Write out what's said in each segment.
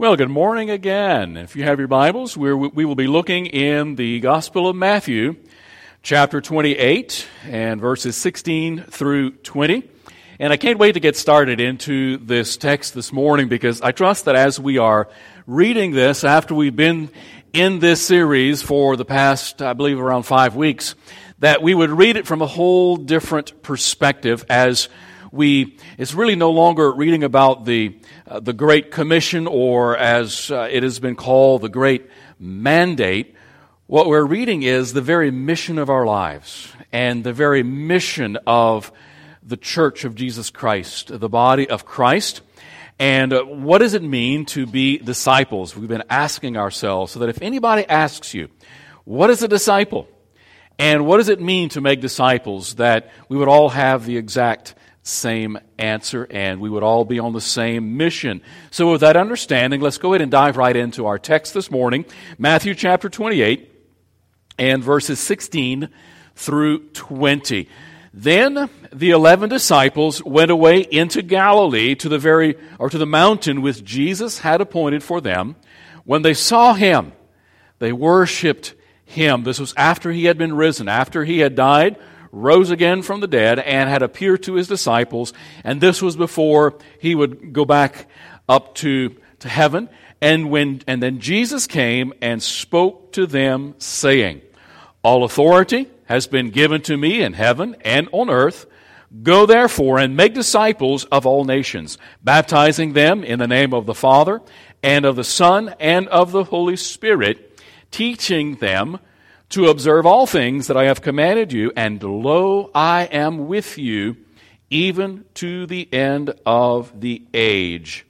Well, good morning again. If you have your Bibles, we're, we will be looking in the Gospel of Matthew, chapter 28, and verses 16 through 20. And I can't wait to get started into this text this morning because I trust that as we are reading this after we've been in this series for the past, I believe, around five weeks, that we would read it from a whole different perspective as we, it's really no longer reading about the, uh, the Great Commission or as uh, it has been called, the Great Mandate. What we're reading is the very mission of our lives and the very mission of the church of Jesus Christ, the body of Christ. And uh, what does it mean to be disciples? We've been asking ourselves so that if anybody asks you, what is a disciple? And what does it mean to make disciples? That we would all have the exact same answer and we would all be on the same mission. So, with that understanding, let's go ahead and dive right into our text this morning Matthew chapter 28 and verses 16 through 20. Then the eleven disciples went away into Galilee to the very, or to the mountain which Jesus had appointed for them. When they saw him, they worshiped him. This was after he had been risen, after he had died, rose again from the dead, and had appeared to his disciples. And this was before he would go back up to, to heaven. And when, and then Jesus came and spoke to them saying, All authority has been given to me in heaven and on earth. Go therefore and make disciples of all nations, baptizing them in the name of the Father and of the Son and of the Holy Spirit, teaching them to observe all things that I have commanded you, and lo, I am with you even to the end of the age.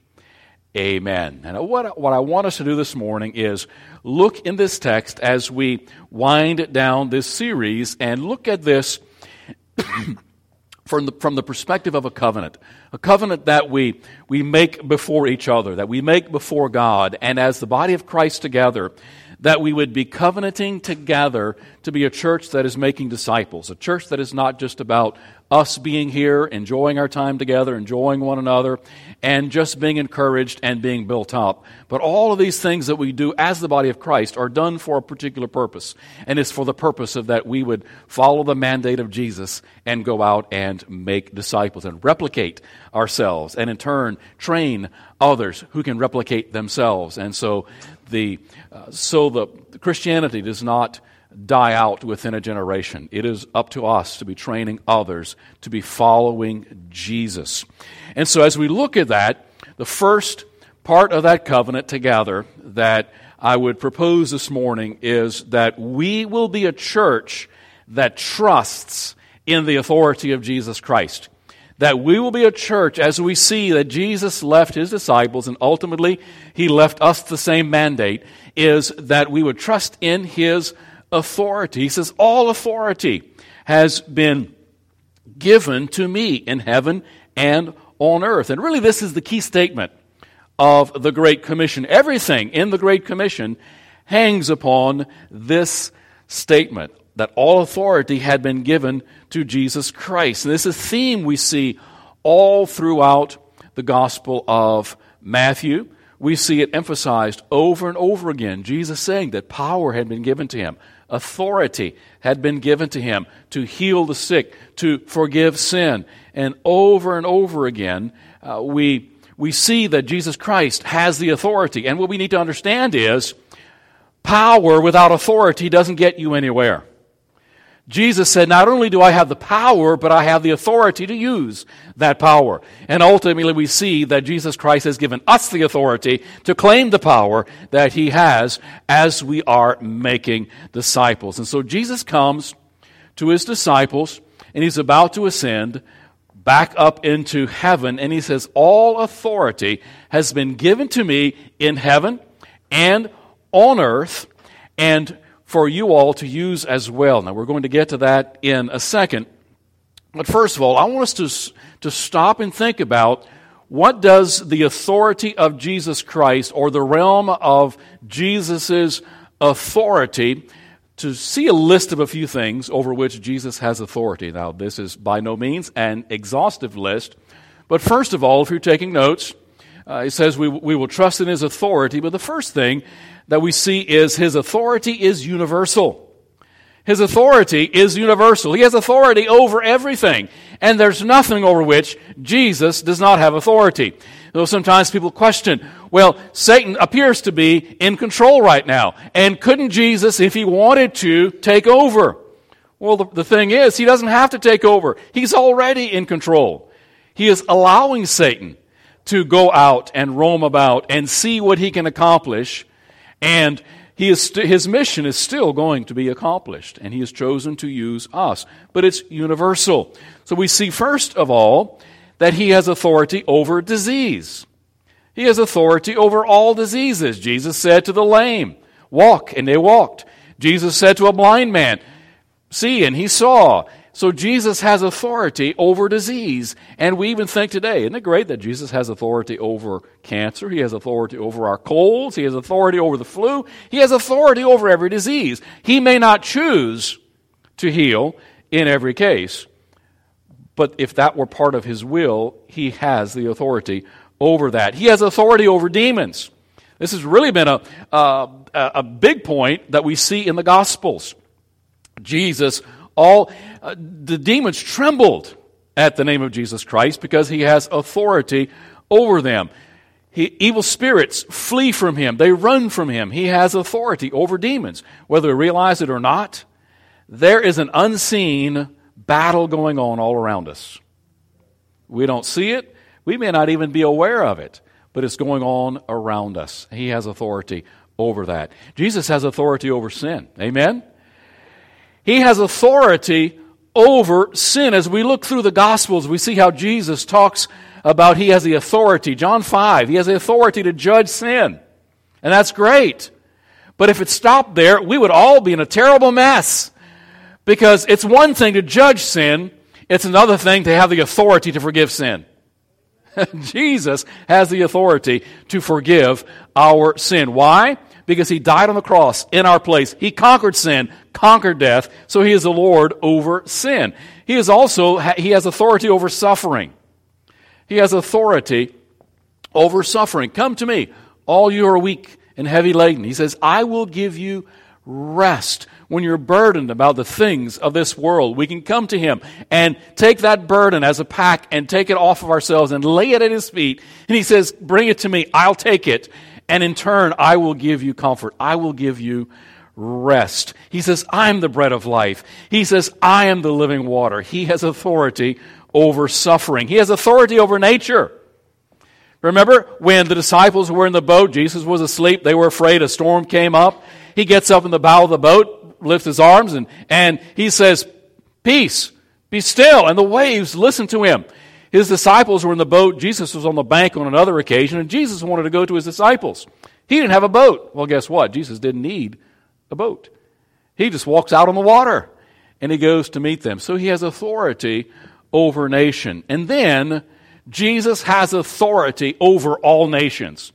Amen. And what, what I want us to do this morning is look in this text as we wind down this series and look at this from the, from the perspective of a covenant. A covenant that we, we make before each other, that we make before God, and as the body of Christ together, that we would be covenanting together to be a church that is making disciples, a church that is not just about us being here, enjoying our time together, enjoying one another, and just being encouraged and being built up. But all of these things that we do as the body of Christ are done for a particular purpose. And it's for the purpose of that we would follow the mandate of Jesus and go out and make disciples and replicate ourselves and in turn train others who can replicate themselves. And so the, uh, so the Christianity does not die out within a generation. It is up to us to be training others to be following Jesus. And so as we look at that, the first part of that covenant together that I would propose this morning is that we will be a church that trusts in the authority of Jesus Christ that we will be a church as we see that Jesus left his disciples and ultimately he left us the same mandate is that we would trust in his authority. He says, All authority has been given to me in heaven and on earth. And really, this is the key statement of the Great Commission. Everything in the Great Commission hangs upon this statement that all authority had been given to Jesus Christ. And this is a theme we see all throughout the Gospel of Matthew. We see it emphasized over and over again. Jesus saying that power had been given to him, authority had been given to him to heal the sick, to forgive sin. And over and over again, uh, we, we see that Jesus Christ has the authority. And what we need to understand is power without authority doesn't get you anywhere. Jesus said, Not only do I have the power, but I have the authority to use that power. And ultimately, we see that Jesus Christ has given us the authority to claim the power that He has as we are making disciples. And so Jesus comes to His disciples, and He's about to ascend back up into heaven, and He says, All authority has been given to me in heaven and on earth. And for you all to use as well. Now, we're going to get to that in a second. But first of all, I want us to, to stop and think about what does the authority of Jesus Christ or the realm of Jesus' authority to see a list of a few things over which Jesus has authority. Now, this is by no means an exhaustive list, but first of all, if you're taking notes, uh, he says we, we will trust in his authority. But the first thing that we see is his authority is universal. His authority is universal. He has authority over everything. And there's nothing over which Jesus does not have authority. Though sometimes people question, well, Satan appears to be in control right now. And couldn't Jesus, if he wanted to, take over? Well, the, the thing is, he doesn't have to take over. He's already in control. He is allowing Satan to go out and roam about and see what he can accomplish. And he is st- his mission is still going to be accomplished, and he has chosen to use us. But it's universal. So we see, first of all, that he has authority over disease. He has authority over all diseases. Jesus said to the lame, Walk, and they walked. Jesus said to a blind man, See, and he saw. So Jesus has authority over disease. And we even think today, isn't it great that Jesus has authority over cancer? He has authority over our colds. He has authority over the flu. He has authority over every disease. He may not choose to heal in every case, but if that were part of his will, he has the authority over that. He has authority over demons. This has really been a, uh, a, a big point that we see in the Gospels. Jesus all uh, the demons trembled at the name of Jesus Christ because he has authority over them. He, evil spirits flee from him. They run from him. He has authority over demons. Whether they realize it or not, there is an unseen battle going on all around us. We don't see it. We may not even be aware of it, but it's going on around us. He has authority over that. Jesus has authority over sin. Amen? He has authority over sin. As we look through the Gospels, we see how Jesus talks about he has the authority. John 5, he has the authority to judge sin. And that's great. But if it stopped there, we would all be in a terrible mess. Because it's one thing to judge sin, it's another thing to have the authority to forgive sin. Jesus has the authority to forgive our sin. Why? Because he died on the cross in our place. He conquered sin, conquered death, so he is the Lord over sin. He is also, he has authority over suffering. He has authority over suffering. Come to me, all you are weak and heavy laden. He says, I will give you rest. When you're burdened about the things of this world, we can come to Him and take that burden as a pack and take it off of ourselves and lay it at His feet. And He says, Bring it to me, I'll take it. And in turn, I will give you comfort. I will give you rest. He says, I'm the bread of life. He says, I am the living water. He has authority over suffering. He has authority over nature. Remember when the disciples were in the boat, Jesus was asleep, they were afraid, a storm came up. He gets up in the bow of the boat, lifts his arms, and, and he says, Peace, be still. And the waves listen to him. His disciples were in the boat. Jesus was on the bank on another occasion, and Jesus wanted to go to his disciples. He didn't have a boat. Well, guess what? Jesus didn't need a boat. He just walks out on the water and he goes to meet them. So he has authority over nation. And then Jesus has authority over all nations.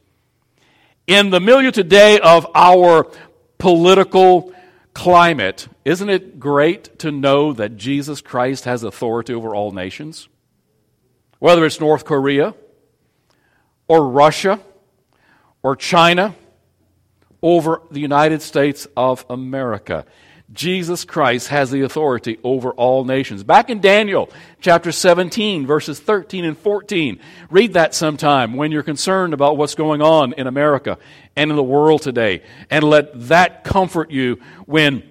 In the milieu today of our political climate, isn't it great to know that Jesus Christ has authority over all nations? Whether it's North Korea or Russia or China over the United States of America. Jesus Christ has the authority over all nations. Back in Daniel chapter 17, verses 13 and 14. Read that sometime when you're concerned about what's going on in America and in the world today. And let that comfort you when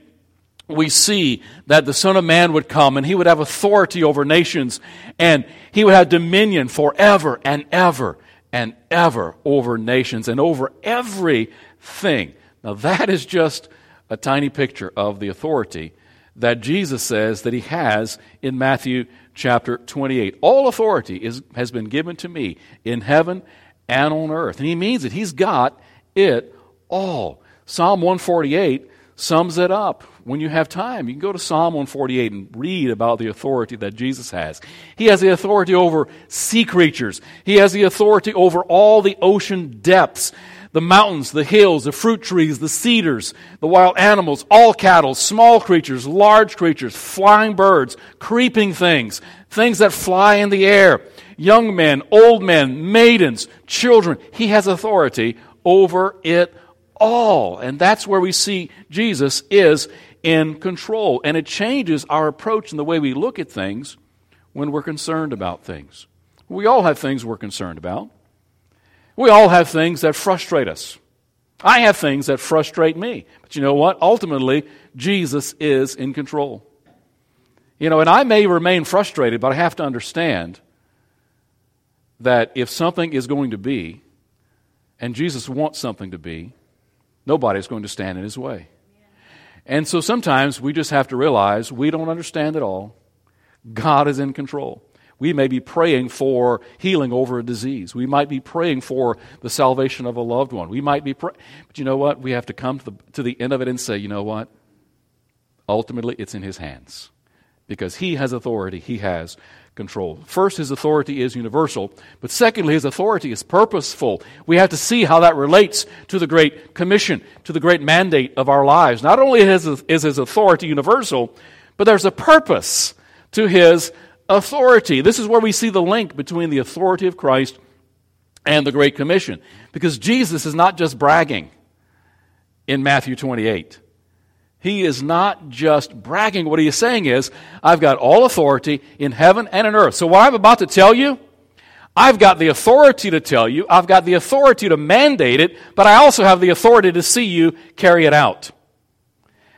we see that the Son of Man would come and he would have authority over nations and he would have dominion forever and ever and ever over nations and over everything. Now, that is just a tiny picture of the authority that Jesus says that he has in Matthew chapter 28. All authority is, has been given to me in heaven and on earth. And he means it. He's got it all. Psalm 148 sums it up. When you have time, you can go to Psalm 148 and read about the authority that Jesus has. He has the authority over sea creatures. He has the authority over all the ocean depths, the mountains, the hills, the fruit trees, the cedars, the wild animals, all cattle, small creatures, large creatures, flying birds, creeping things, things that fly in the air. young men, old men, maidens, children. He has authority over it all. And that's where we see Jesus is in control. And it changes our approach and the way we look at things when we're concerned about things. We all have things we're concerned about. We all have things that frustrate us. I have things that frustrate me. But you know what? Ultimately, Jesus is in control. You know, and I may remain frustrated, but I have to understand that if something is going to be, and Jesus wants something to be, nobody's going to stand in his way. And so sometimes we just have to realize we don't understand it all. God is in control. We may be praying for healing over a disease. We might be praying for the salvation of a loved one. We might be praying. But you know what? We have to come to the, to the end of it and say, you know what? Ultimately, it's in His hands. Because He has authority, He has control. First, His authority is universal. But secondly, His authority is purposeful. We have to see how that relates to the Great Commission, to the great mandate of our lives. Not only is His authority universal, but there's a purpose to His authority. This is where we see the link between the authority of Christ and the Great Commission. Because Jesus is not just bragging in Matthew 28. He is not just bragging. What he is saying is, I've got all authority in heaven and in earth. So, what I'm about to tell you, I've got the authority to tell you, I've got the authority to mandate it, but I also have the authority to see you carry it out.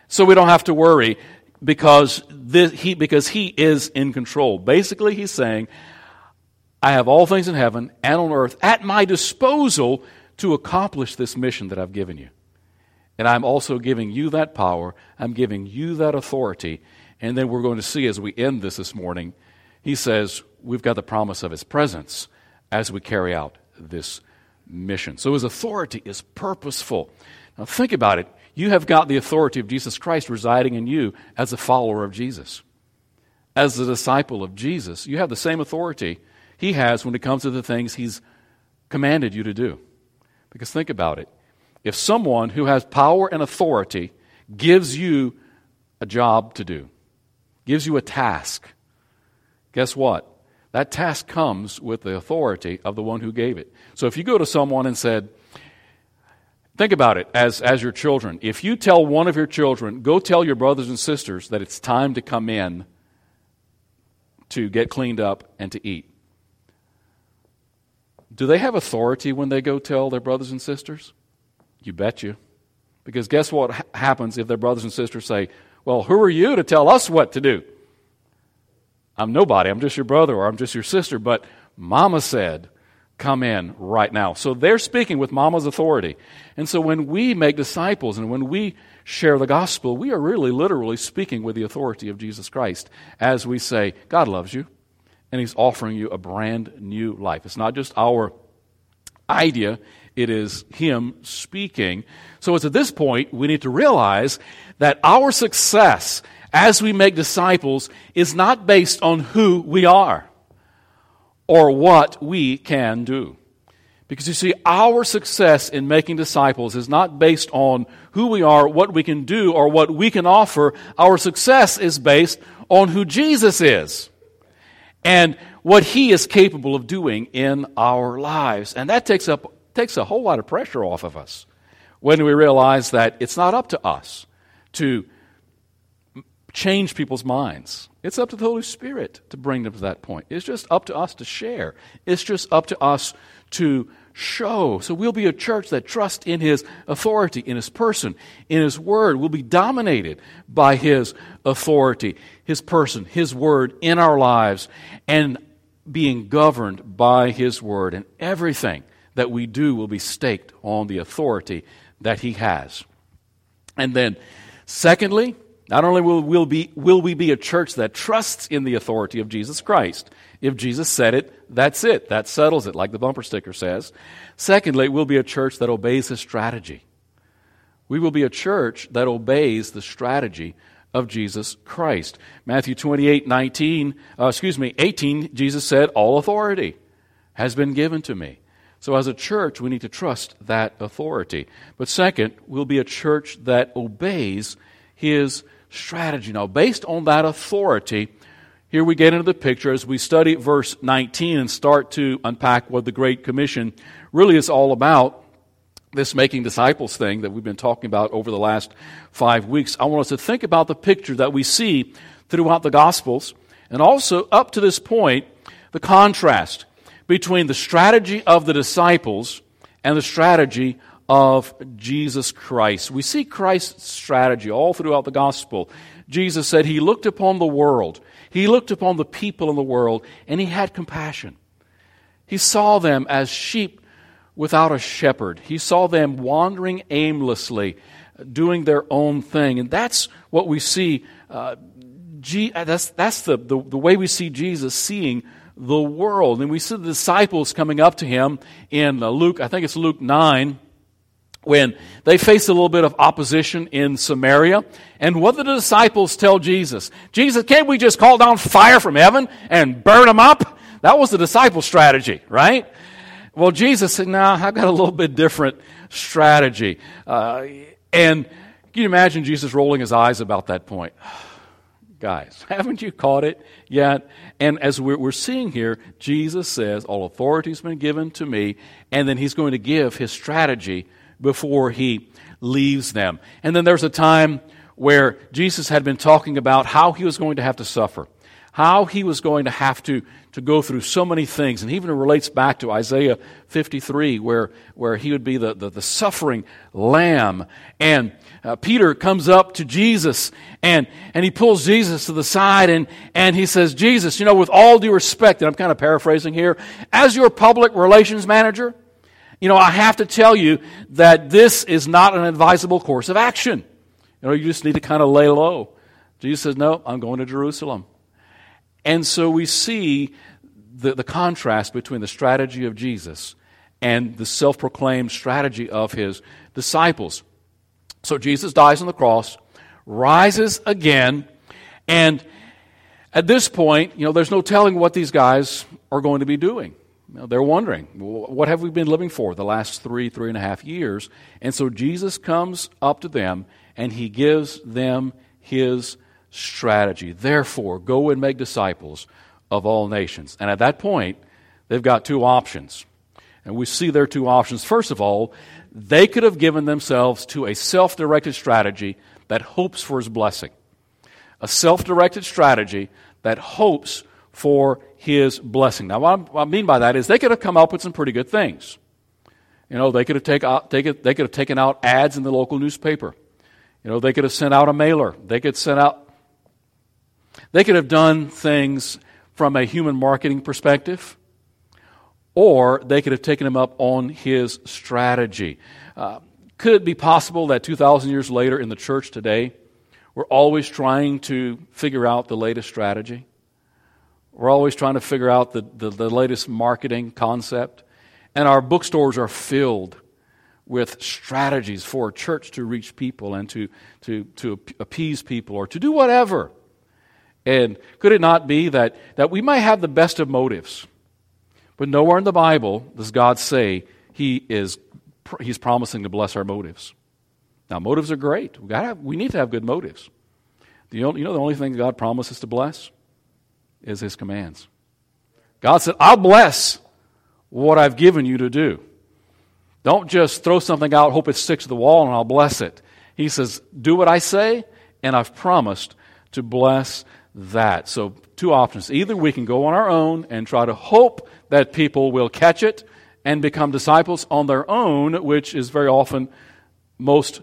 So we don't have to worry because, this, he, because he is in control. Basically, he's saying, I have all things in heaven and on earth at my disposal to accomplish this mission that I've given you. And I'm also giving you that power, I'm giving you that authority. And then we're going to see as we end this this morning, he says, We've got the promise of his presence as we carry out this mission. So his authority is purposeful. Now think about it you have got the authority of Jesus Christ residing in you as a follower of Jesus. As a disciple of Jesus, you have the same authority he has when it comes to the things he's commanded you to do. Because think about it. If someone who has power and authority gives you a job to do, gives you a task, guess what? That task comes with the authority of the one who gave it. So if you go to someone and said, Think about it as, as your children. If you tell one of your children, go tell your brothers and sisters that it's time to come in to get cleaned up and to eat, do they have authority when they go tell their brothers and sisters? You bet you. Because guess what happens if their brothers and sisters say, Well, who are you to tell us what to do? I'm nobody. I'm just your brother or I'm just your sister. But Mama said, come in right now. So they're speaking with mama's authority. And so when we make disciples and when we share the gospel, we are really literally speaking with the authority of Jesus Christ as we say, God loves you and he's offering you a brand new life. It's not just our idea, it is him speaking. So it's at this point we need to realize that our success as we make disciples is not based on who we are or what we can do. Because you see, our success in making disciples is not based on who we are, what we can do, or what we can offer. Our success is based on who Jesus is and what he is capable of doing in our lives. And that takes, up, takes a whole lot of pressure off of us when we realize that it's not up to us to change people's minds. It's up to the Holy Spirit to bring them to that point. It's just up to us to share. It's just up to us to show. So we'll be a church that trusts in His authority, in His person, in His Word. We'll be dominated by His authority, His person, His Word in our lives, and being governed by His Word. And everything that we do will be staked on the authority that He has. And then, secondly, not only will, we'll be, will we be a church that trusts in the authority of Jesus Christ. If Jesus said it, that's it. That settles it, like the bumper sticker says. Secondly, we'll be a church that obeys his strategy. We will be a church that obeys the strategy of Jesus Christ. Matthew 28, 19, uh, excuse me, 18, Jesus said, All authority has been given to me. So as a church, we need to trust that authority. But second, we'll be a church that obeys his strategy. Now, based on that authority, here we get into the picture as we study verse 19 and start to unpack what the Great Commission really is all about. This making disciples thing that we've been talking about over the last five weeks. I want us to think about the picture that we see throughout the Gospels and also up to this point, the contrast between the strategy of the disciples and the strategy of Jesus Christ. We see Christ's strategy all throughout the gospel. Jesus said he looked upon the world, he looked upon the people in the world, and he had compassion. He saw them as sheep without a shepherd. He saw them wandering aimlessly, doing their own thing. And that's what we see. Uh, G- that's that's the, the, the way we see Jesus seeing the world. And we see the disciples coming up to him in uh, Luke, I think it's Luke 9, when they faced a little bit of opposition in Samaria. And what did the disciples tell Jesus? Jesus, can't we just call down fire from heaven and burn them up? That was the disciple strategy, right? Well, Jesus said, no, I've got a little bit different strategy. Uh, and can you imagine Jesus rolling his eyes about that point? Guys, haven't you caught it yet? And as we're, seeing here, Jesus says, All authority has been given to me, and then he's going to give his strategy before he leaves them. And then there's a time where Jesus had been talking about how he was going to have to suffer, how he was going to have to, to go through so many things. And even relates back to Isaiah 53, where, where he would be the, the, the suffering lamb. And uh, Peter comes up to Jesus and, and he pulls Jesus to the side and, and he says, Jesus, you know, with all due respect, and I'm kind of paraphrasing here, as your public relations manager, you know, I have to tell you that this is not an advisable course of action. You know, you just need to kind of lay low. Jesus says, No, I'm going to Jerusalem. And so we see the, the contrast between the strategy of Jesus and the self proclaimed strategy of his disciples. So Jesus dies on the cross, rises again, and at this point, you know, there's no telling what these guys are going to be doing. You know, they're wondering, what have we been living for the last three, three and a half years? And so Jesus comes up to them and he gives them his strategy. Therefore, go and make disciples of all nations. And at that point, they've got two options. And we see their two options. First of all, they could have given themselves to a self directed strategy that hopes for his blessing. A self directed strategy that hopes for his blessing. Now, what, I mean by that is they could have come up with some pretty good things. You know, they could have, take out, take it, they could have taken out ads in the local newspaper. You know, they could have sent out a mailer. They could send out. They could have done things from a human marketing perspective or they could have taken him up on his strategy. Uh, could it be possible that 2,000 years later in the church today, we're always trying to figure out the latest strategy? We're always trying to figure out the, the, the latest marketing concept. And our bookstores are filled with strategies for a church to reach people and to, to, to appease people or to do whatever. And could it not be that, that we might have the best of motives? But nowhere in the Bible does God say he is, He's promising to bless our motives. Now, motives are great. We, gotta have, we need to have good motives. The only, you know the only thing God promises to bless is His commands. God said, I'll bless what I've given you to do. Don't just throw something out, hope it sticks to the wall, and I'll bless it. He says, Do what I say, and I've promised to bless that. So, two options. Either we can go on our own and try to hope that people will catch it and become disciples on their own, which is very often most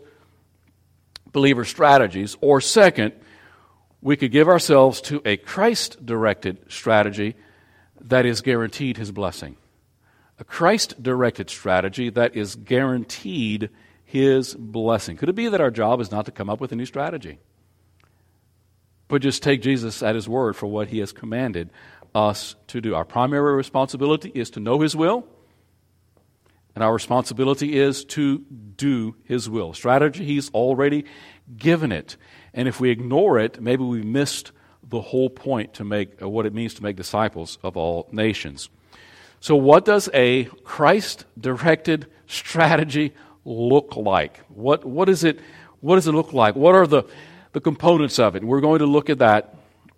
believer strategies. Or second, we could give ourselves to a Christ directed strategy that is guaranteed his blessing. A Christ directed strategy that is guaranteed his blessing. Could it be that our job is not to come up with a new strategy? but just take Jesus at his word for what he has commanded us to do. Our primary responsibility is to know his will, and our responsibility is to do his will. Strategy, he's already given it. And if we ignore it, maybe we missed the whole point to make uh, what it means to make disciples of all nations. So, what does a Christ directed strategy look like? What, what, is it, what does it look like? What are the the components of it. And we're going to look at that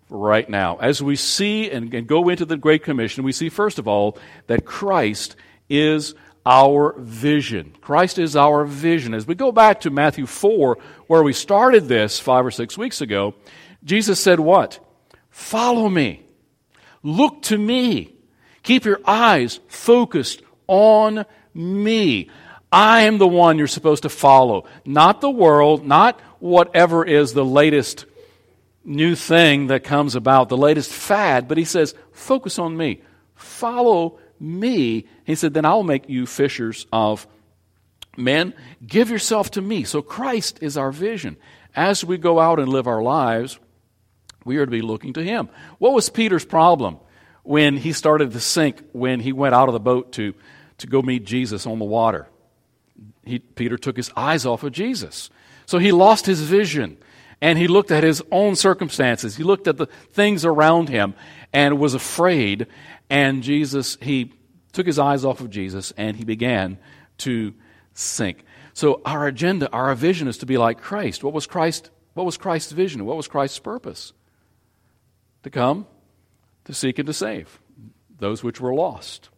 right now. As we see and, and go into the Great Commission, we see, first of all, that Christ is our vision. Christ is our vision. As we go back to Matthew 4, where we started this five or six weeks ago, Jesus said, What? Follow me. Look to me. Keep your eyes focused on me. I am the one you're supposed to follow, not the world, not whatever is the latest new thing that comes about, the latest fad, but he says, focus on me. Follow me. He said, then I'll make you fishers of men. Give yourself to me. So Christ is our vision. As we go out and live our lives, we are to be looking to him. What was Peter's problem when he started to sink when he went out of the boat to, to go meet Jesus on the water? He, Peter took his eyes off of Jesus. So he lost his vision and he looked at his own circumstances. He looked at the things around him and was afraid. And Jesus, he took his eyes off of Jesus and he began to sink. So our agenda, our vision is to be like Christ. What was Christ? What was Christ's vision? What was Christ's purpose? To come, to seek and to save those which were lost.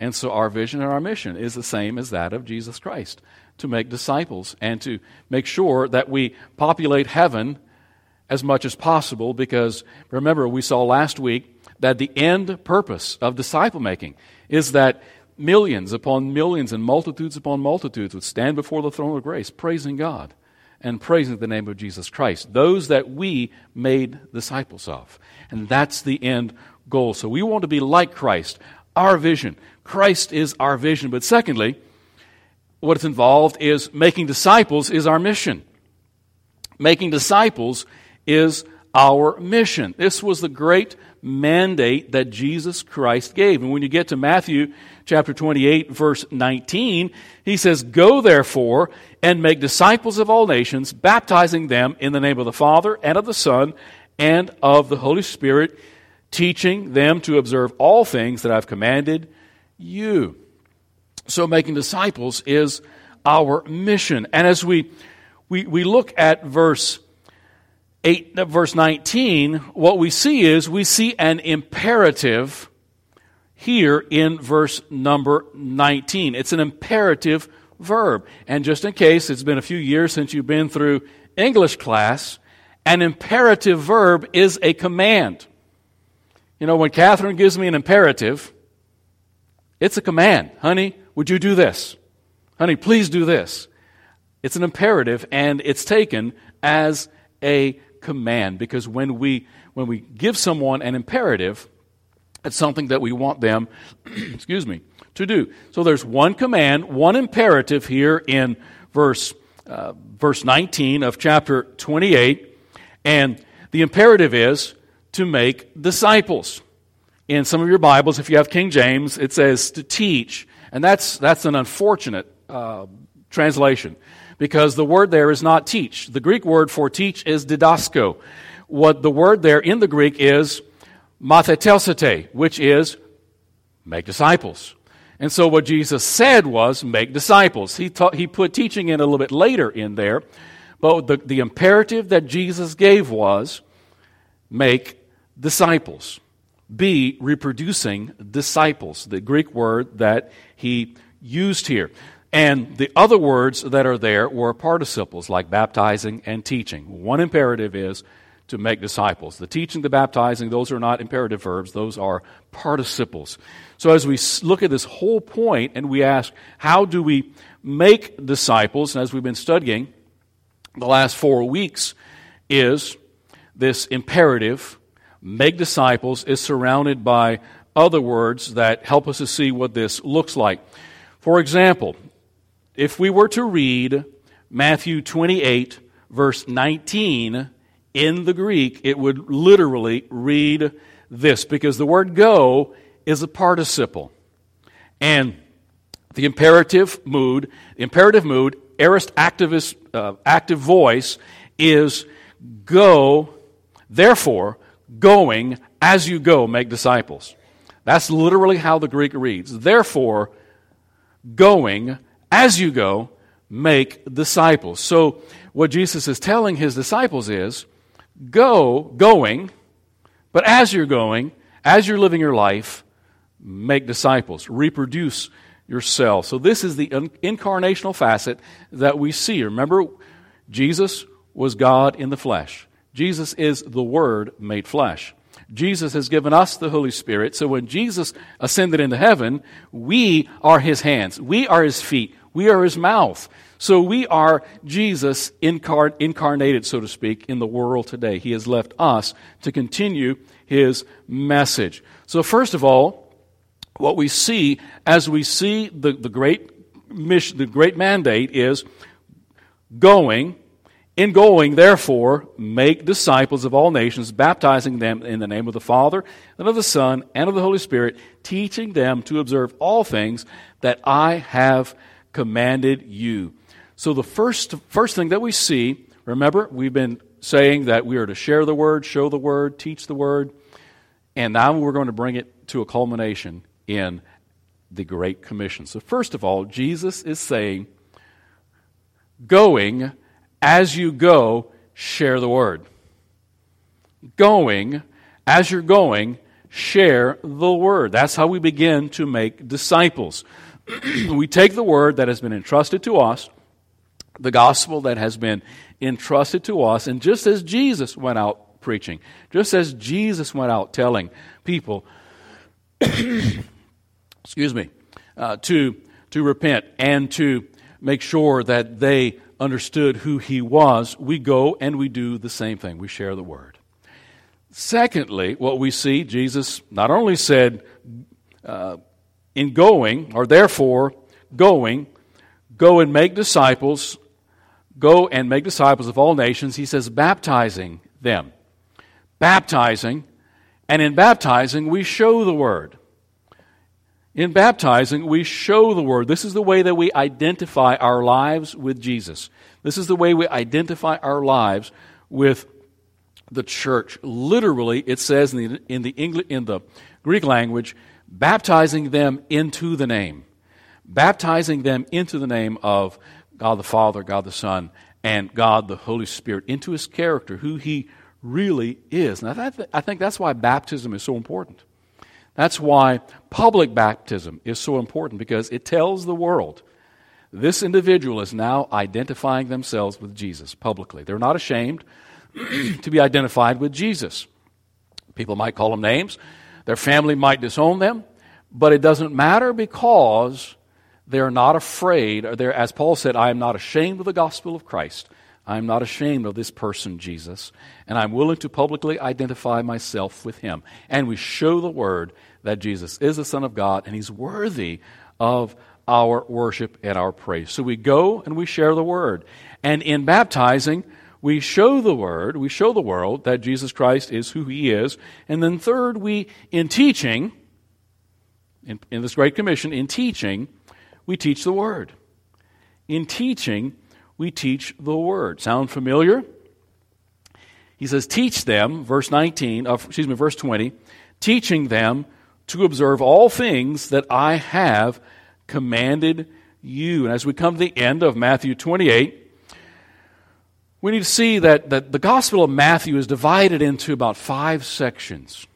And so our vision and our mission is the same as that of Jesus Christ to make disciples and to make sure that we populate heaven as much as possible because remember, we saw last week that the end purpose of disciple making is that millions upon millions and multitudes upon multitudes would stand before the throne of grace praising God and praising the name of Jesus Christ, those that we made disciples of. And that's the end goal. So we want to be like Christ, our vision. Christ is our vision. But secondly, what's involved is making disciples is our mission. Making disciples is our mission. This was the great mandate that Jesus Christ gave. And when you get to Matthew chapter 28, verse 19, he says, Go therefore and make disciples of all nations, baptizing them in the name of the Father and of the Son and of the Holy Spirit, teaching them to observe all things that I've commanded you. So making disciples is our mission. And as we, we, we look at verse 8, uh, verse 19, what we see is we see an imperative here in verse number 19. It's an imperative verb. And just in case it's been a few years since you've been through English class, an imperative verb is a command. You know, when Catherine gives me an imperative, it's a command. Honey, would you do this? Honey, please do this. It's an imperative and it's taken as a command because when we when we give someone an imperative, it's something that we want them, excuse me, to do. So there's one command, one imperative here in verse uh, verse 19 of chapter 28, and the imperative is to make disciples. In some of your Bibles, if you have King James, it says to teach. And that's, that's an unfortunate uh, translation because the word there is not teach. The Greek word for teach is didasko. What the word there in the Greek is matheteusate, which is make disciples. And so what Jesus said was make disciples. He, taught, he put teaching in a little bit later in there, but the, the imperative that Jesus gave was make disciples be reproducing disciples, the Greek word that he used here. And the other words that are there were participles like baptizing and teaching. One imperative is to make disciples. The teaching, the baptizing, those are not imperative verbs, those are participles. So as we look at this whole point and we ask, how do we make disciples? And as we've been studying the last four weeks, is this imperative make disciples is surrounded by other words that help us to see what this looks like. For example, if we were to read Matthew 28, verse 19 in the Greek, it would literally read this because the word go is a participle. And the imperative mood, imperative mood, aorist activist, uh, active voice is go, therefore, going as you go make disciples. That's literally how the Greek reads. Therefore, going as you go make disciples. So, what Jesus is telling his disciples is go, going, But as you're going, as you're living your life, make disciples, reproduce yourself. So this is the incarnational facet that we see. Remember, Jesus was God in the flesh. Jesus is the Word made flesh. Jesus has given us the Holy Spirit. So when Jesus ascended into heaven, we are his hands, we are his feet, we are his mouth. So we are Jesus incar- incarnated, so to speak, in the world today. He has left us to continue his message. So, first of all, what we see as we see the, the great mission, the great mandate is going in going, therefore, make disciples of all nations, baptizing them in the name of the Father, and of the Son, and of the Holy Spirit, teaching them to observe all things that I have commanded you. So, the first, first thing that we see, remember, we've been saying that we are to share the Word, show the Word, teach the Word, and now we're going to bring it to a culmination in the Great Commission. So, first of all, Jesus is saying, going as you go, share the word. Going, as you're going, share the word. That's how we begin to make disciples. we take the word that has been entrusted to us, the gospel that has been entrusted to us, and just as Jesus went out preaching, just as Jesus went out telling people, excuse me, uh, to, to repent and to make sure that they understood who he was, we go and we do the same thing. We share the word. Secondly, what we see, Jesus not only said, uh, in going, or therefore going, go and make disciples, go and make disciples of all nations, he says, baptizing them. Baptizing, and in baptizing, we show the word. In baptizing, we show the Word. This is the way that we identify our lives with Jesus. This is the way we identify our lives with the church. Literally, it says in the, in the, English, in the Greek language, baptizing them into the name. Baptizing them into the name of God the Father, God the Son, and God the Holy Spirit, into His character, who He really is. And I, th- I think that's why baptism is so important. That's why public baptism is so important because it tells the world this individual is now identifying themselves with Jesus publicly. They're not ashamed to be identified with Jesus. People might call them names, their family might disown them, but it doesn't matter because they're not afraid, or they're, as Paul said, I am not ashamed of the gospel of Christ. I am not ashamed of this person, Jesus, and I'm willing to publicly identify myself with him. And we show the word that Jesus is the Son of God and he's worthy of our worship and our praise. So we go and we share the word. And in baptizing, we show the word, we show the world that Jesus Christ is who he is. And then, third, we, in teaching, in, in this Great Commission, in teaching, we teach the word. In teaching, we teach the word. Sound familiar? He says, teach them, verse 19, uh, excuse me, verse 20, teaching them to observe all things that I have commanded you. And as we come to the end of Matthew 28, we need to see that, that the Gospel of Matthew is divided into about five sections.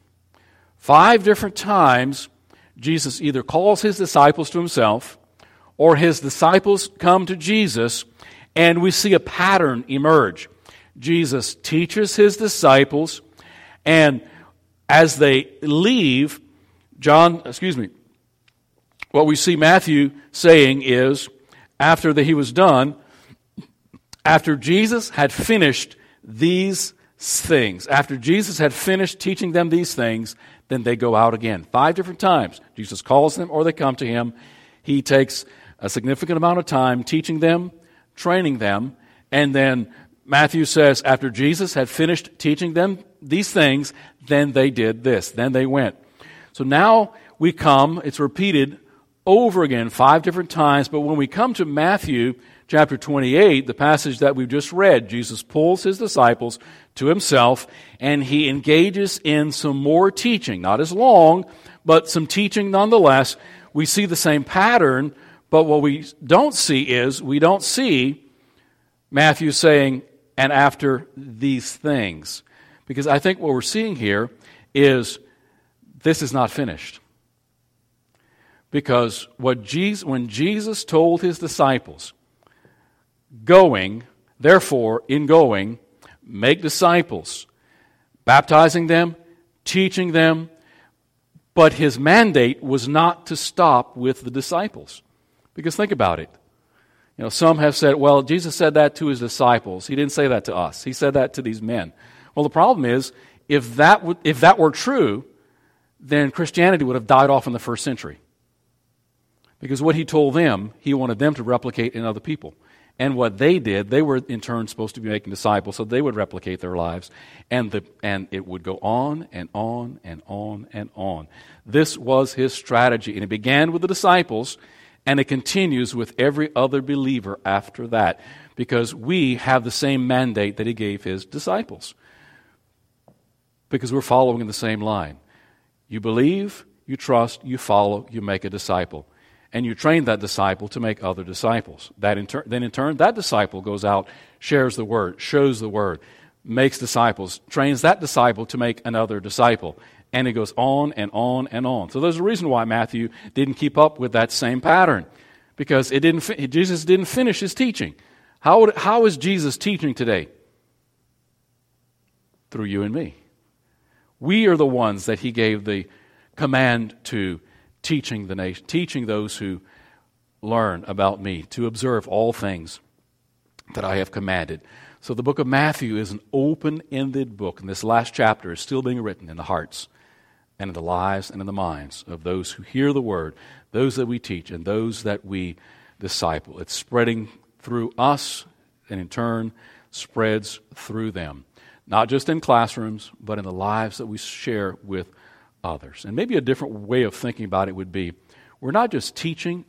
Five different times, Jesus either calls his disciples to himself, or his disciples come to Jesus and we see a pattern emerge. Jesus teaches his disciples, and as they leave, John, excuse me, what we see Matthew saying is, after that he was done, after Jesus had finished these things, after Jesus had finished teaching them these things, then they go out again. Five different times. Jesus calls them or they come to him. He takes a significant amount of time teaching them, training them. And then Matthew says, after Jesus had finished teaching them these things, then they did this. Then they went. So now we come, it's repeated over again five different times, but when we come to Matthew chapter 28, the passage that we've just read, Jesus pulls his disciples to himself and he engages in some more teaching. Not as long, but some teaching nonetheless. We see the same pattern but what we don't see is, we don't see Matthew saying, and after these things. Because I think what we're seeing here is this is not finished. Because what Jesus, when Jesus told his disciples, going, therefore, in going, make disciples, baptizing them, teaching them, but his mandate was not to stop with the disciples. Because think about it. You know, some have said, well, Jesus said that to his disciples. He didn't say that to us. He said that to these men. Well, the problem is, if that, w- if that were true, then Christianity would have died off in the first century. Because what he told them, he wanted them to replicate in other people. And what they did, they were in turn supposed to be making disciples, so they would replicate their lives. And, the, and it would go on and on and on and on. This was his strategy. And it began with the disciples, and it continues with every other believer after that. Because we have the same mandate that he gave his disciples. Because we're following in the same line. You believe, you trust, you follow, you make a disciple. And you train that disciple to make other disciples. That in tur- then, in turn, that disciple goes out, shares the word, shows the word, makes disciples, trains that disciple to make another disciple. And it goes on and on and on. So there's a reason why Matthew didn't keep up with that same pattern. Because it didn't Jesus didn't finish his teaching. How, would, how is Jesus teaching today? Through you and me. We are the ones that he gave the command to teaching the nation, teaching those who learn about me to observe all things that I have commanded. So the book of Matthew is an open-ended book, and this last chapter is still being written in the hearts and in the lives and in the minds of those who hear the word, those that we teach, and those that we disciple. It's spreading through us, and in turn spreads through them not just in classrooms, but in the lives that we share with others. And maybe a different way of thinking about it would be we're not just teaching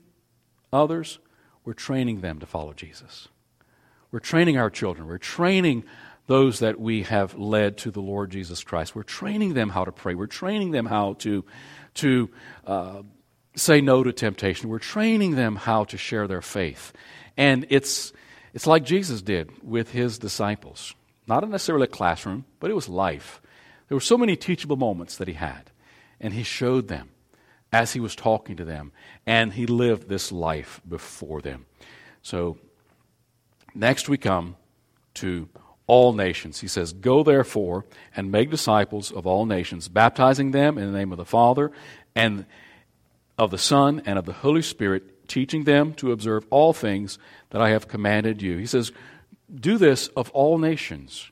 others, we're training them to follow Jesus. We're training our children, we're training those that we have led to the Lord Jesus Christ. We're training them how to pray, we're training them how to, to uh, say no to temptation, we're training them how to share their faith. And it's, it's like Jesus did with his disciples. Not necessarily a classroom, but it was life. There were so many teachable moments that he had, and he showed them as he was talking to them, and he lived this life before them. So, next we come to all nations. He says, Go therefore and make disciples of all nations, baptizing them in the name of the Father and of the Son and of the Holy Spirit, teaching them to observe all things that I have commanded you. He says, do this of all nations.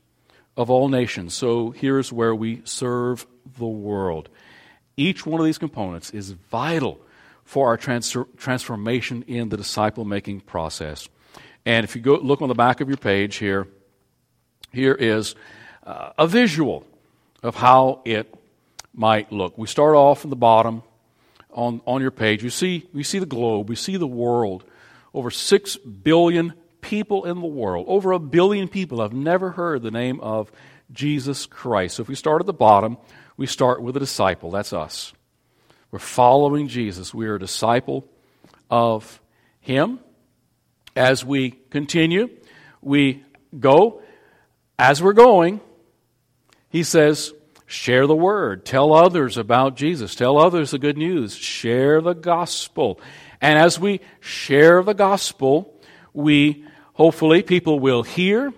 Of all nations. So here's where we serve the world. Each one of these components is vital for our trans- transformation in the disciple making process. And if you go look on the back of your page here, here is uh, a visual of how it might look. We start off in the bottom on, on your page. You see, we see the globe, we see the world. Over 6 billion people in the world, over a billion people, have never heard the name of Jesus Christ. So if we start at the bottom, we start with a disciple. That's us. We're following Jesus. We are a disciple of Him. As we continue, we go. As we're going, He says, share the word. Tell others about Jesus. Tell others the good news. Share the gospel. And as we share the gospel, we hopefully people will hear.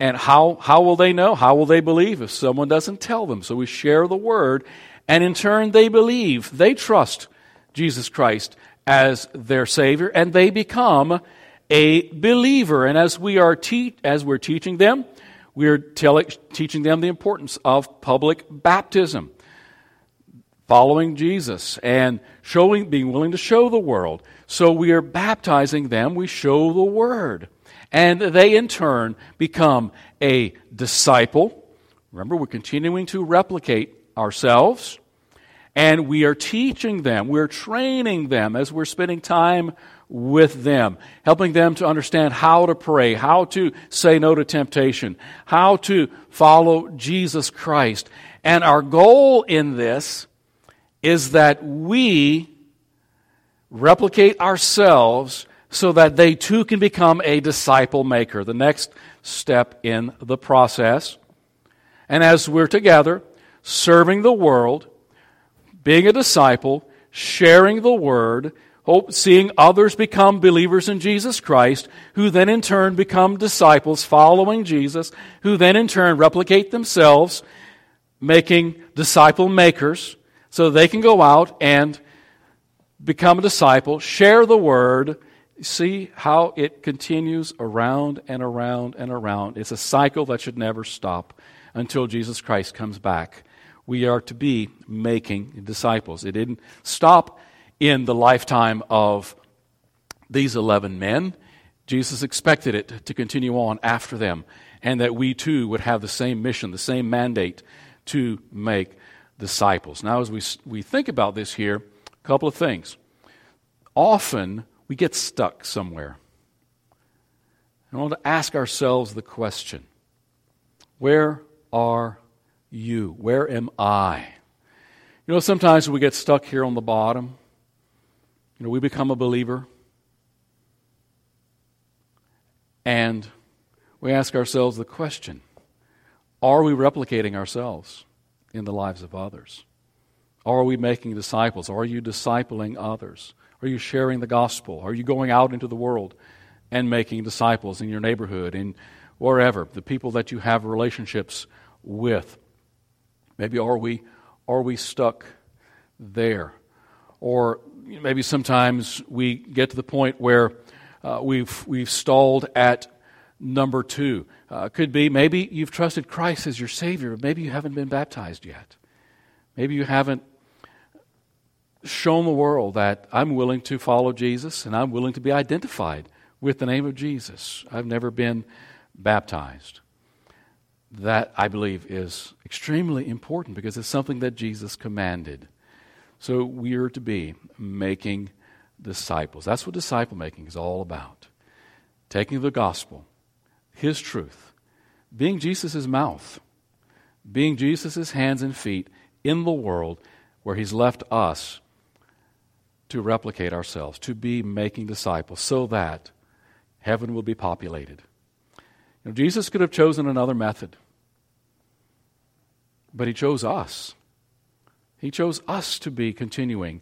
And how, how will they know? How will they believe if someone doesn't tell them? So we share the word, and in turn they believe. They trust Jesus Christ as their Savior, and they become a believer. And as we are te- as we're teaching them, we're teaching them the importance of public baptism, following Jesus, and showing, being willing to show the world. So we are baptizing them. We show the Word. And they, in turn, become a disciple. Remember, we're continuing to replicate ourselves. And we are teaching them, we're training them as we're spending time with them, helping them to understand how to pray, how to say no to temptation, how to follow Jesus Christ. And our goal in this is that we replicate ourselves so that they too can become a disciple maker, the next step in the process. And as we're together, serving the world, being a disciple, sharing the word, hope, seeing others become believers in Jesus Christ, who then in turn become disciples following Jesus, who then in turn replicate themselves, making disciple makers, so they can go out and become a disciple, share the word, see how it continues around and around and around. It's a cycle that should never stop until Jesus Christ comes back. We are to be making disciples. It didn't stop in the lifetime of these 11 men. Jesus expected it to continue on after them, and that we too would have the same mission, the same mandate to make disciples. Now, as we, we think about this here, a couple of things. Often, we get stuck somewhere. I want to ask ourselves the question where are you? Where am I? You know, sometimes we get stuck here on the bottom. You know, we become a believer. And we ask ourselves the question Are we replicating ourselves in the lives of others? Are we making disciples? Are you discipling others? Are you sharing the gospel? Are you going out into the world and making disciples in your neighborhood, in wherever, the people that you have relationships with? Maybe are we are we stuck there? Or maybe sometimes we get to the point where uh, we've we've stalled at number two. Uh, could be maybe you've trusted Christ as your Savior, but maybe you haven't been baptized yet. Maybe you haven't shown the world that I'm willing to follow Jesus and I'm willing to be identified with the name of Jesus. I've never been baptized. That, I believe, is extremely important because it's something that Jesus commanded. So we are to be making disciples. That's what disciple making is all about. Taking the gospel, His truth, being Jesus' mouth, being Jesus' hands and feet in the world where He's left us to replicate ourselves, to be making disciples, so that heaven will be populated. You know, Jesus could have chosen another method, but he chose us. He chose us to be continuing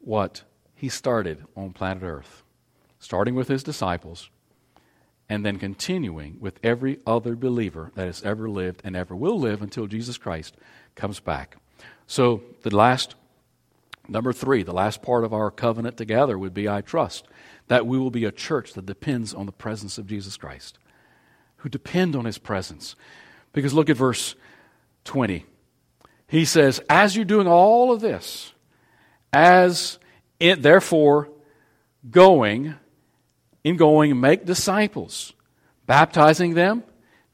what he started on planet Earth, starting with his disciples, and then continuing with every other believer that has ever lived and ever will live until Jesus Christ comes back. So, the last Number three, the last part of our covenant together would be I trust that we will be a church that depends on the presence of Jesus Christ, who depend on his presence. Because look at verse 20. He says, As you're doing all of this, as it, therefore going, in going, make disciples, baptizing them,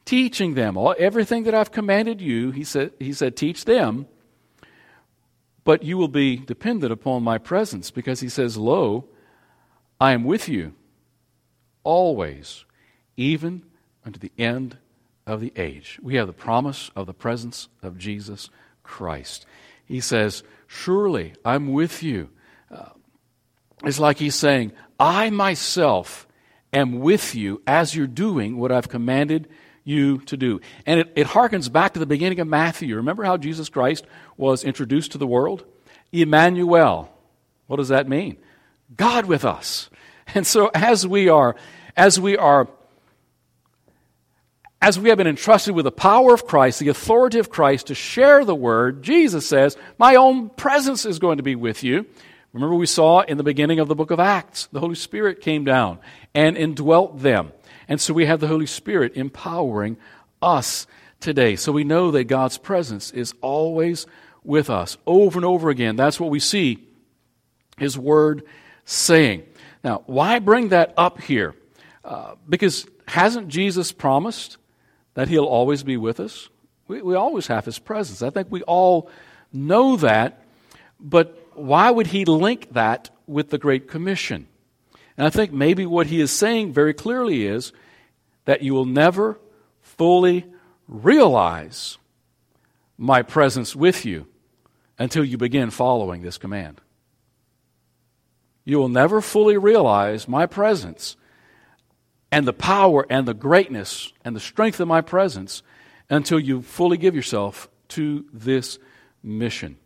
teaching them all, everything that I've commanded you. He said, he said, teach them but you will be dependent upon my presence because he says, Lo, I am with you always, even unto the end of the age. We have the promise of the presence of Jesus Christ. He says, Surely I'm with you. Uh, it's like he's saying, I myself am with you as you're doing what I've commanded you to do. And it, it harkens back to the beginning of Matthew. Remember how Jesus Christ was introduced to the world? Emmanuel. What does that mean? God with us. And so as we are, as we are, as we have been entrusted with the power of Christ, the authority of Christ to share the word, Jesus says, My own presence is going to be with you. Remember, we saw in the beginning of the book of Acts, the Holy Spirit came down and indwelt them. And so we have the Holy Spirit empowering us today. So we know that God's presence is always with us over and over again. That's what we see His Word saying. Now, why bring that up here? Uh, because hasn't Jesus promised that He'll always be with us? We, we always have His presence. I think we all know that, but why would He link that with the Great Commission? And I think maybe what he is saying very clearly is that you will never fully realize my presence with you until you begin following this command. You will never fully realize my presence and the power and the greatness and the strength of my presence until you fully give yourself to this mission.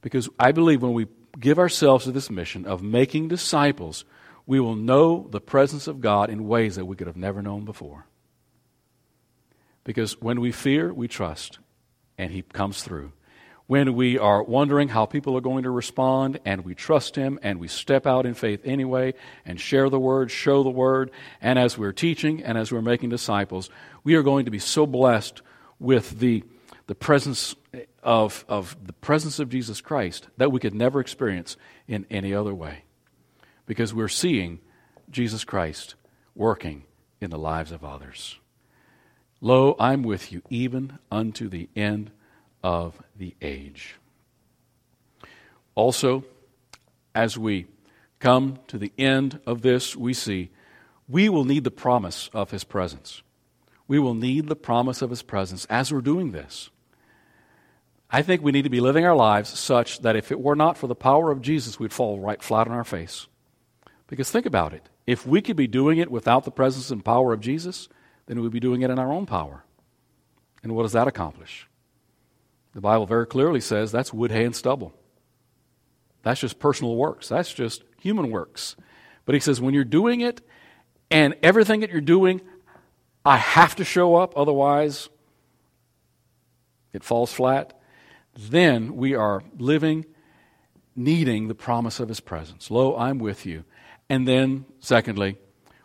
Because I believe when we give ourselves to this mission of making disciples, we will know the presence of God in ways that we could have never known before. Because when we fear, we trust, and He comes through. When we are wondering how people are going to respond, and we trust Him, and we step out in faith anyway, and share the Word, show the Word, and as we're teaching and as we're making disciples, we are going to be so blessed with the, the presence of, of the presence of Jesus Christ that we could never experience in any other way. Because we're seeing Jesus Christ working in the lives of others. Lo, I'm with you even unto the end of the age. Also, as we come to the end of this, we see we will need the promise of His presence. We will need the promise of His presence as we're doing this. I think we need to be living our lives such that if it were not for the power of Jesus, we'd fall right flat on our face. Because think about it. If we could be doing it without the presence and power of Jesus, then we'd be doing it in our own power. And what does that accomplish? The Bible very clearly says that's wood, hay, and stubble. That's just personal works. That's just human works. But he says when you're doing it and everything that you're doing, I have to show up, otherwise it falls flat, then we are living needing the promise of his presence. Lo, I'm with you. And then, secondly,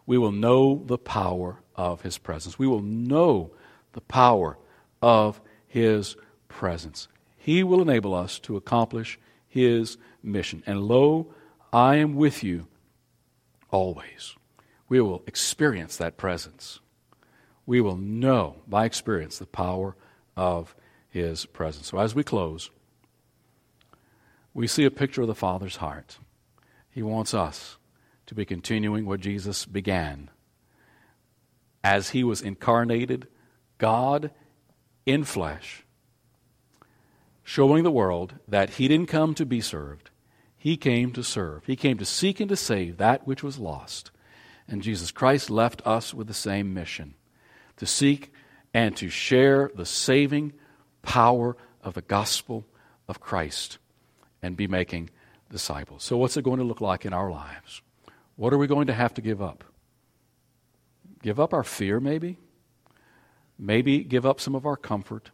we will know the power of his presence. We will know the power of his presence. He will enable us to accomplish his mission. And lo, I am with you always. We will experience that presence. We will know by experience the power of his presence. So as we close, we see a picture of the Father's heart. He wants us to be continuing what Jesus began as he was incarnated, God in flesh, showing the world that he didn't come to be served, he came to serve. He came to seek and to save that which was lost. And Jesus Christ left us with the same mission to seek and to share the saving power of the gospel of Christ and be making disciples. So, what's it going to look like in our lives? What are we going to have to give up? Give up our fear, maybe? Maybe give up some of our comfort.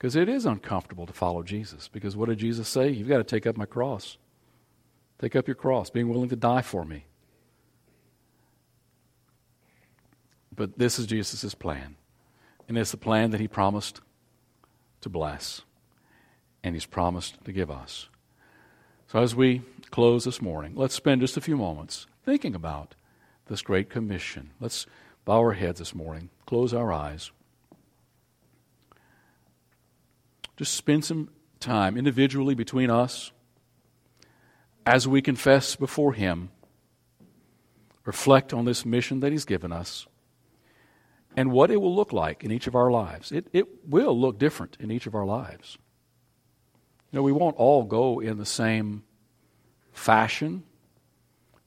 Because it is uncomfortable to follow Jesus. Because what did Jesus say? You've got to take up my cross. Take up your cross, being willing to die for me. But this is Jesus' plan. And it's the plan that he promised to bless. And he's promised to give us. So as we close this morning, let's spend just a few moments thinking about this great commission. Let's bow our heads this morning, close our eyes. Just spend some time individually between us as we confess before Him. Reflect on this mission that He's given us and what it will look like in each of our lives. It, it will look different in each of our lives. You know, we won't all go in the same fashion.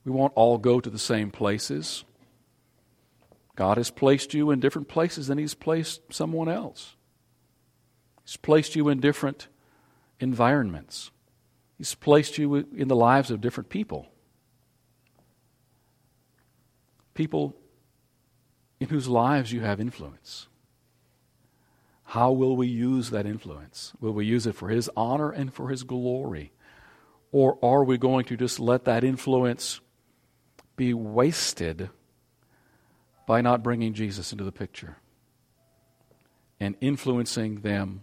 We won't all go to the same places. God has placed you in different places than He's placed someone else. He's placed you in different environments. He's placed you in the lives of different people. People in whose lives you have influence. How will we use that influence? Will we use it for His honor and for His glory? Or are we going to just let that influence be wasted by not bringing Jesus into the picture and influencing them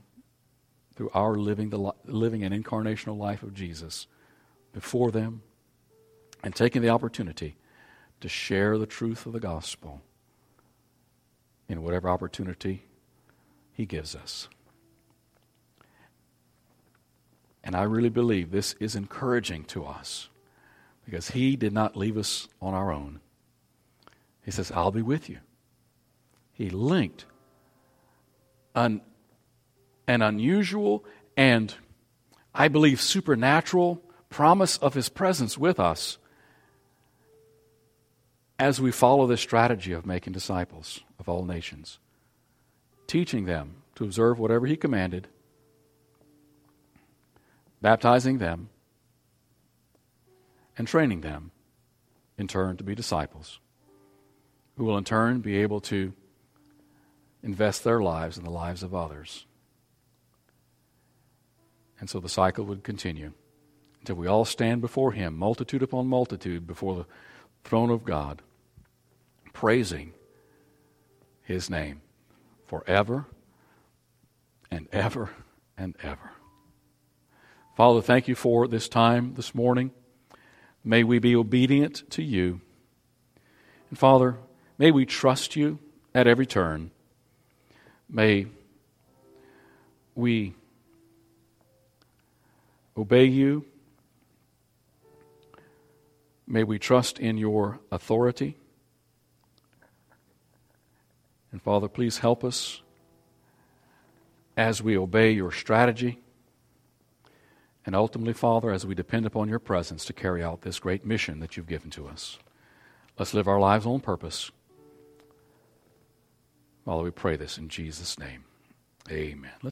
through our living the living an incarnational life of Jesus before them and taking the opportunity to share the truth of the gospel in whatever opportunity he gives us. And I really believe this is encouraging to us because he did not leave us on our own. He says, I'll be with you. He linked an, an unusual and, I believe, supernatural promise of his presence with us as we follow this strategy of making disciples of all nations, teaching them to to observe whatever he commanded, baptizing them and training them in turn to be disciples, who will in turn be able to invest their lives in the lives of others. And so the cycle would continue until we all stand before Him, multitude upon multitude, before the throne of God, praising His name forever and ever and ever. Father, thank you for this time this morning. May we be obedient to you. And Father, may we trust you at every turn. May we obey you. May we trust in your authority. And Father, please help us as we obey your strategy. And ultimately, Father, as we depend upon your presence to carry out this great mission that you've given to us. Let's live our lives on purpose. Father, we pray this in Jesus' name. Amen.